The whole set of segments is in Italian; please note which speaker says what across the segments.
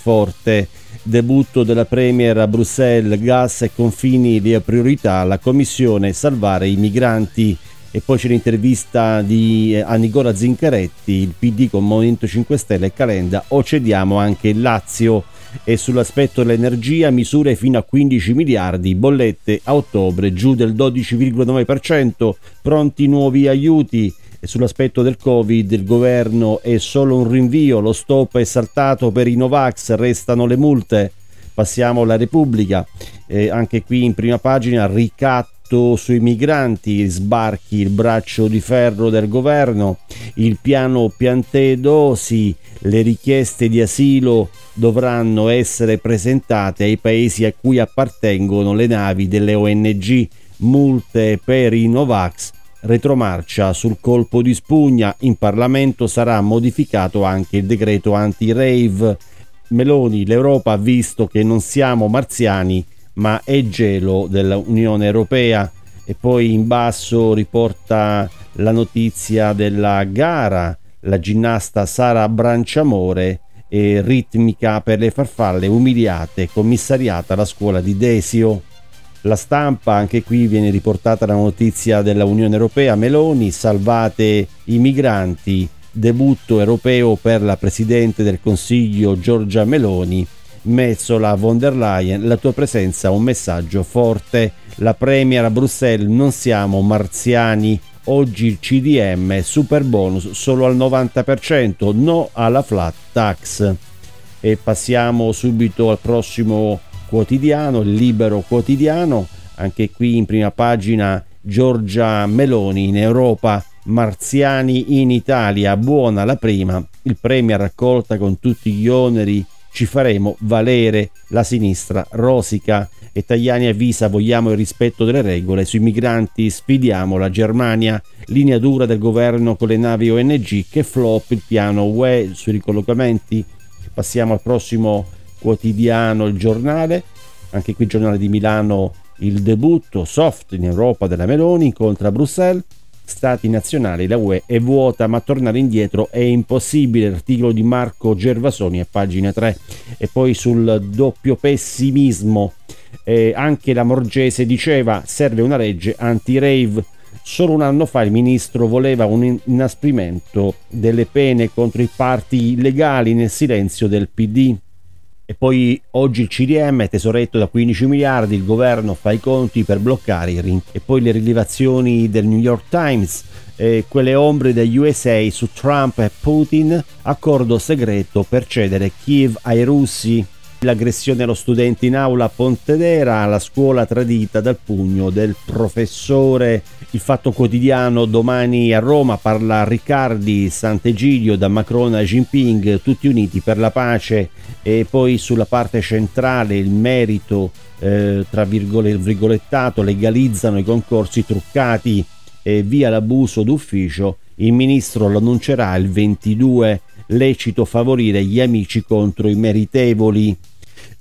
Speaker 1: forte. Debutto della Premier a Bruxelles, gas e confini le priorità, la Commissione salvare i migranti. E poi c'è l'intervista di, a Nicola Zincaretti, il PD con Movimento 5 Stelle e Calenda, o cediamo anche il Lazio e sull'aspetto dell'energia misure fino a 15 miliardi, bollette a ottobre giù del 12,9%, pronti nuovi aiuti. E sull'aspetto del Covid il governo è solo un rinvio, lo stop è saltato per i Novax, restano le multe. Passiamo alla Repubblica, eh, anche qui in prima pagina ricatto sui migranti, sbarchi il braccio di ferro del governo, il piano Piantedosi, le richieste di asilo dovranno essere presentate ai paesi a cui appartengono le navi delle ONG, multe per i Novax, retromarcia sul colpo di spugna, in Parlamento sarà modificato anche il decreto anti-rave. Meloni, l'Europa ha visto che non siamo marziani, ma è gelo dell'Unione Europea. E poi in basso riporta la notizia della gara, la ginnasta Sara Branciamore e ritmica per le farfalle umiliate, commissariata alla scuola di Desio. La stampa, anche qui viene riportata la notizia della Unione Europea, Meloni, salvate i migranti, debutto europeo per la Presidente del Consiglio Giorgia Meloni, Mezzola von der Leyen, la tua presenza è un messaggio forte, la Premier a Bruxelles, non siamo marziani, oggi il CDM super bonus solo al 90%, no alla flat tax. E passiamo subito al prossimo quotidiano, il libero quotidiano, anche qui in prima pagina Giorgia Meloni in Europa, Marziani in Italia, buona la prima, il premio raccolta con tutti gli oneri, ci faremo valere la sinistra rosica e Tajani avvisa vogliamo il rispetto delle regole, sui migranti sfidiamo la Germania, linea dura del governo con le navi ONG, che flop il piano UE sui ricollocamenti. Passiamo al prossimo quotidiano, il giornale, anche qui il giornale di Milano, il debutto soft in Europa della Meloni incontra Bruxelles. Stati nazionali, la UE è vuota, ma tornare indietro è impossibile. L'articolo di Marco Gervasoni a pagina 3. E poi sul doppio pessimismo eh, anche la Morgese diceva serve una legge anti-rave. Solo un anno fa il ministro voleva un inasprimento delle pene contro i parti illegali nel silenzio del PD. E poi oggi il CDM, tesoretto da 15 miliardi, il governo fa i conti per bloccare i ring. E poi le rilevazioni del New York Times, eh, quelle ombre degli USA su Trump e Putin, accordo segreto per cedere Kiev ai russi. L'aggressione allo studente in aula a Pontedera, la scuola tradita dal pugno del professore. Il fatto quotidiano domani a Roma parla Riccardi, Sant'Egidio, da Macron a Jinping, tutti uniti per la pace e poi sulla parte centrale il merito, eh, tra virgolettato, legalizzano i concorsi truccati e via l'abuso d'ufficio. Il ministro lo annuncerà il 22 lecito favorire gli amici contro i meritevoli.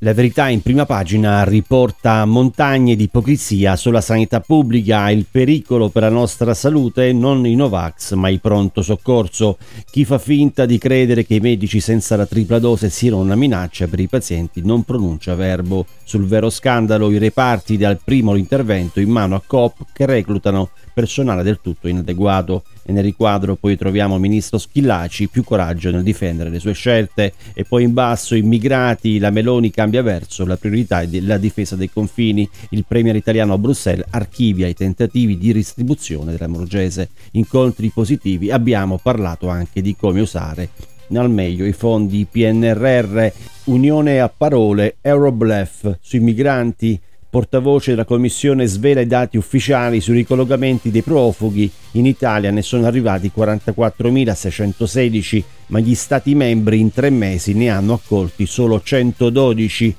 Speaker 1: La verità in prima pagina riporta montagne di ipocrisia sulla sanità pubblica, il pericolo per la nostra salute non i Novax ma il pronto soccorso. Chi fa finta di credere che i medici senza la tripla dose siano una minaccia per i pazienti non pronuncia verbo. Sul vero scandalo i reparti dal primo intervento in mano a COP che reclutano personale del tutto inadeguato. E nel riquadro poi troviamo ministro Schillaci, più coraggio nel difendere le sue scelte. E poi in basso immigrati, la Meloni cambia verso, la priorità è la difesa dei confini, il premier italiano a Bruxelles archivia i tentativi di distribuzione della Morgese, incontri positivi, abbiamo parlato anche di come usare al meglio i fondi PNRR, Unione a parole, Eurobluff sui migranti, portavoce della Commissione svela i dati ufficiali sui ricollocamenti dei profughi. In Italia ne sono arrivati 44.616, ma gli Stati membri in tre mesi ne hanno accolti solo 112.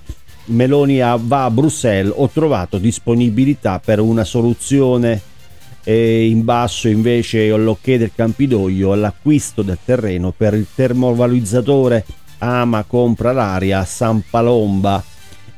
Speaker 1: Meloni va a Bruxelles, ho trovato disponibilità per una soluzione. E in basso invece ho l'ok del Campidoglio all'acquisto del terreno per il termovalorizzatore Ama compra l'aria a San Palomba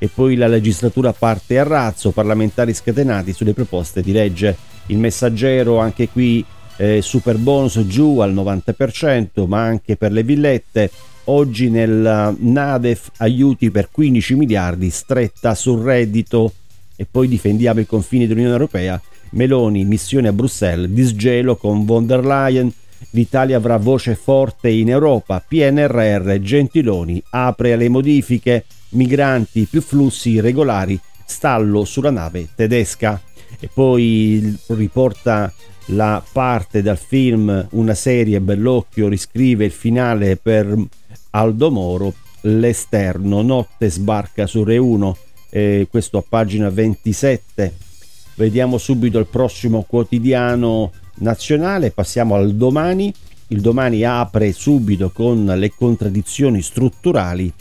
Speaker 1: e poi la legislatura parte a razzo, parlamentari scatenati sulle proposte di legge. Il messaggero anche qui eh, super bonus giù al 90%, ma anche per le villette. oggi nel NADEF aiuti per 15 miliardi stretta sul reddito e poi difendiamo i confini dell'Unione Europea. Meloni, missione a Bruxelles, disgelo con von der Leyen, l'Italia avrà voce forte in Europa, PNRR, Gentiloni, apre alle modifiche, migranti più flussi regolari, stallo sulla nave tedesca. E poi riporta la parte dal film Una serie Bellocchio riscrive il finale per Aldo Moro, l'esterno, notte sbarca su Re 1, eh, questo a pagina 27. Vediamo subito il prossimo quotidiano nazionale, passiamo al domani. Il domani apre subito con le contraddizioni strutturali,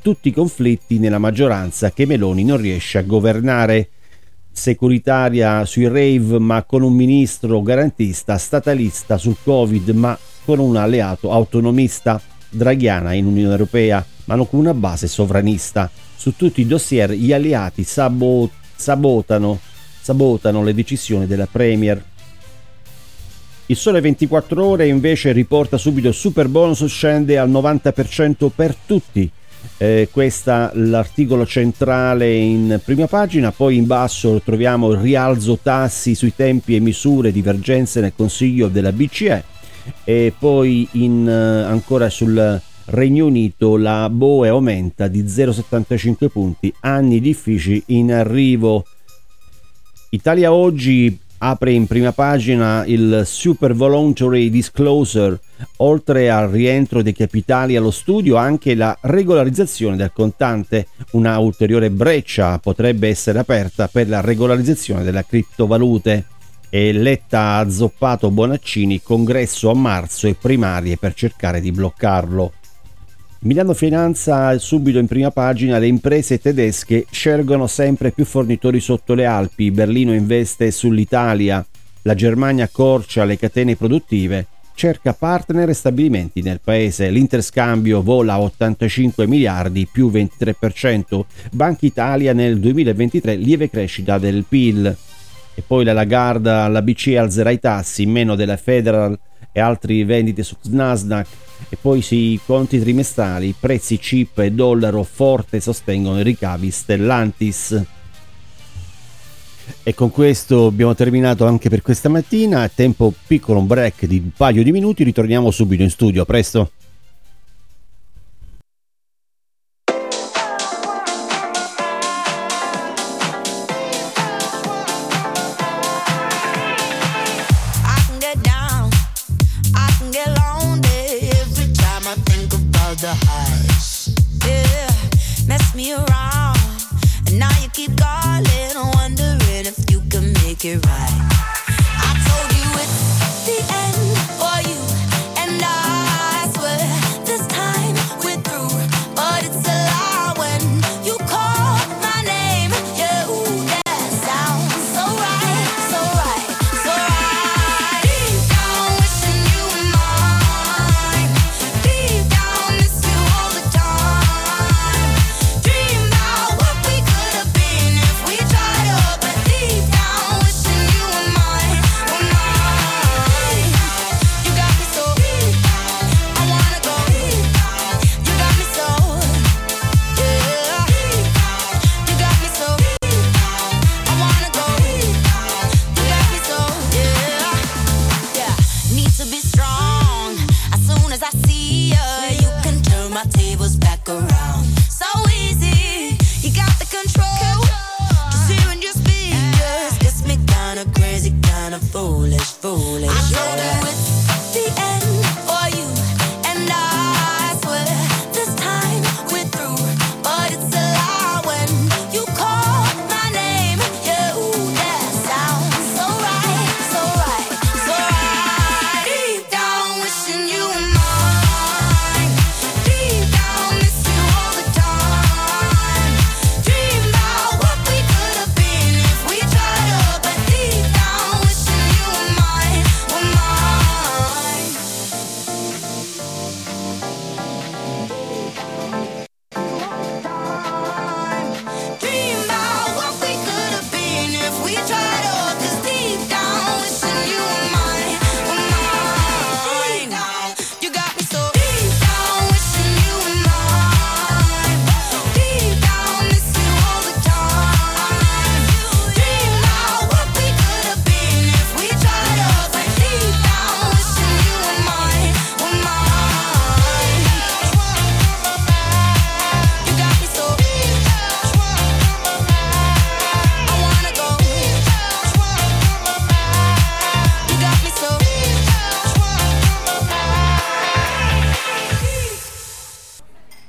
Speaker 1: tutti i conflitti nella maggioranza che Meloni non riesce a governare. Securitaria sui rave ma con un ministro garantista, statalista sul Covid ma con un alleato autonomista, draghiana in Unione Europea ma non con una base sovranista. Su tutti i dossier gli alleati sabot- sabotano, sabotano le decisioni della Premier il Sole 24 Ore invece riporta subito super bonus scende al 90% per tutti. Eh, questo l'articolo centrale in prima pagina, poi in basso troviamo il rialzo tassi sui tempi e misure divergenze nel Consiglio della BCE e poi in, eh, ancora sul Regno Unito la BOE aumenta di 0,75 punti, anni difficili in arrivo. Italia oggi apre in prima pagina il Super Voluntary Disclosure, oltre al rientro dei capitali allo studio anche la regolarizzazione del contante, una ulteriore breccia potrebbe essere aperta per la regolarizzazione delle criptovalute. E Letta ha zoppato Bonaccini, congresso a marzo e primarie per cercare di bloccarlo. Milano Finanza subito in prima pagina le imprese tedesche scelgono sempre più fornitori sotto le Alpi, Berlino investe sull'Italia, la Germania accorcia le catene produttive, cerca partner e stabilimenti nel paese, l'interscambio vola a 85 miliardi più 23%, Banca Italia nel 2023 lieve crescita del PIL e poi la Lagarde alla BCE alzerà i tassi, meno della Federal e altri vendite su Nasdaq e poi sui conti trimestrali prezzi chip e dollaro forte sostengono i ricavi Stellantis. E con questo abbiamo terminato anche per questa mattina, tempo piccolo un break di un paio di minuti, ritorniamo subito in studio, a presto.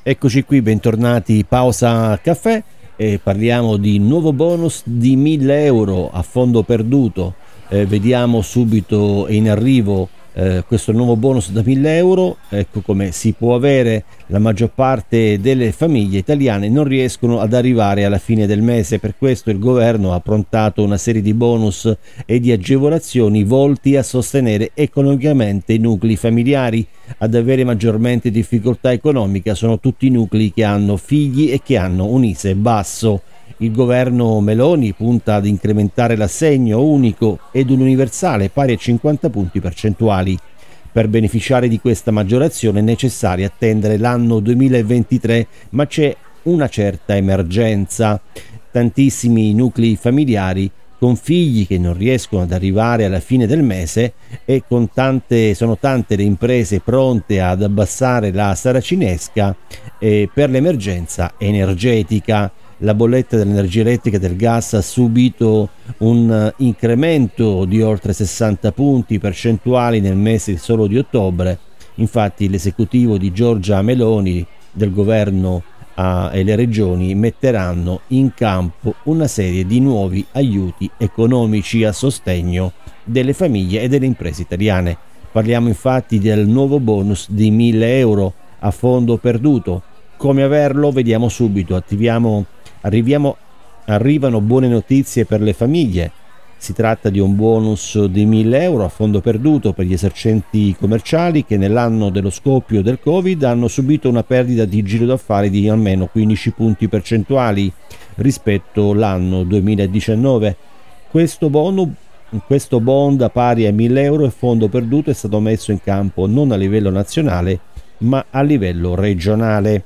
Speaker 1: Eccoci qui, bentornati, pausa caffè e parliamo di nuovo bonus di 1000 euro a fondo perduto. Eh, vediamo subito in arrivo eh, questo nuovo bonus da 1000 euro, ecco come si può avere, la maggior parte delle famiglie italiane non riescono ad arrivare alla fine del mese, per questo il governo ha approntato una serie di bonus e di agevolazioni volti a sostenere economicamente i nuclei familiari. Ad avere maggiormente difficoltà economica sono tutti i nuclei che hanno figli e che hanno un ISE basso. Il governo Meloni punta ad incrementare l'assegno unico ed universale pari a 50 punti percentuali. Per beneficiare di questa maggiorazione è necessario attendere l'anno 2023, ma c'è una certa emergenza. Tantissimi nuclei familiari con figli che non riescono ad arrivare alla fine del mese e tante, sono tante le imprese pronte ad abbassare la saracinesca eh, per l'emergenza energetica la bolletta dell'energia elettrica e del gas ha subito un eh, incremento di oltre 60 punti percentuali nel mese solo di ottobre. Infatti l'esecutivo di Giorgia Meloni del governo e le regioni metteranno in campo una serie di nuovi aiuti economici a sostegno delle famiglie e delle imprese italiane. Parliamo infatti del nuovo bonus di 1000 euro a fondo perduto. Come averlo? Vediamo subito. Attiviamo Arriviamo, arrivano buone notizie per le famiglie. Si tratta di un bonus di 1000 euro a fondo perduto per gli esercenti commerciali che nell'anno dello scoppio del Covid hanno subito una perdita di giro d'affari di almeno 15 punti percentuali rispetto all'anno 2019. Questo, bonus, questo bond pari a 1000 euro e fondo perduto è stato messo in campo non a livello nazionale ma a livello regionale.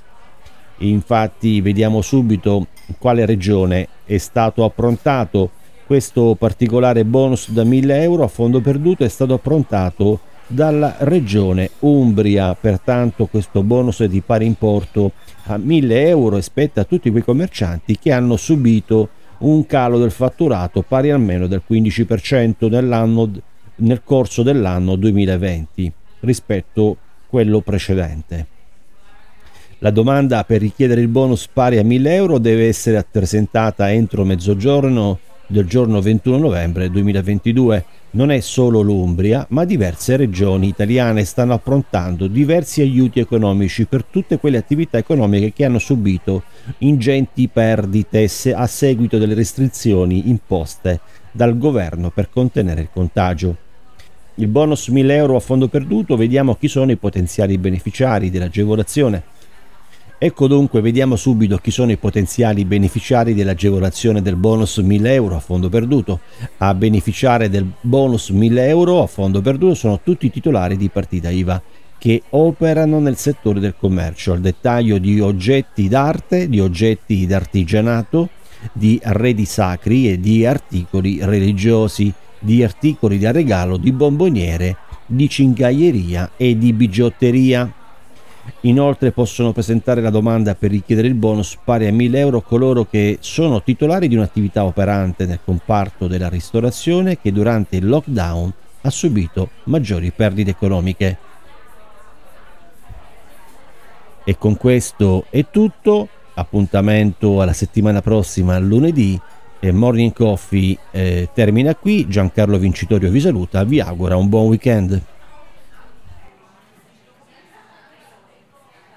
Speaker 1: Infatti vediamo subito quale regione è stato approntato questo particolare bonus da 1000 euro a fondo perduto è stato approntato dalla regione Umbria, pertanto questo bonus è di pari importo a 1000 euro e spetta a tutti quei commercianti che hanno subito un calo del fatturato pari almeno del 15% nel corso dell'anno 2020 rispetto a quello precedente. La domanda per richiedere il bonus pari a 1000 euro deve essere presentata entro mezzogiorno del giorno 21 novembre 2022. Non è solo l'Umbria, ma diverse regioni italiane stanno approntando diversi aiuti economici per tutte quelle attività economiche che hanno subito ingenti perdite a seguito delle restrizioni imposte dal governo per contenere il contagio. Il bonus 1000 euro a fondo perduto, vediamo chi sono i potenziali beneficiari dell'agevolazione. Ecco dunque, vediamo subito chi sono i potenziali beneficiari dell'agevolazione del bonus 1000 euro a fondo perduto. A beneficiare del bonus 1000 euro a fondo perduto sono tutti i titolari di partita IVA che operano nel settore del commercio, al dettaglio di oggetti d'arte, di oggetti d'artigianato, di arredi sacri e di articoli religiosi, di articoli da regalo, di bomboniere, di cingaieria e di bigiotteria. Inoltre possono presentare la domanda per richiedere il bonus pari a 1000 euro coloro che sono titolari di un'attività operante nel comparto della ristorazione che durante il lockdown ha subito maggiori perdite economiche. E con questo è tutto, appuntamento alla settimana prossima lunedì e Morning Coffee eh, termina qui, Giancarlo Vincitorio vi saluta, vi augura un buon weekend.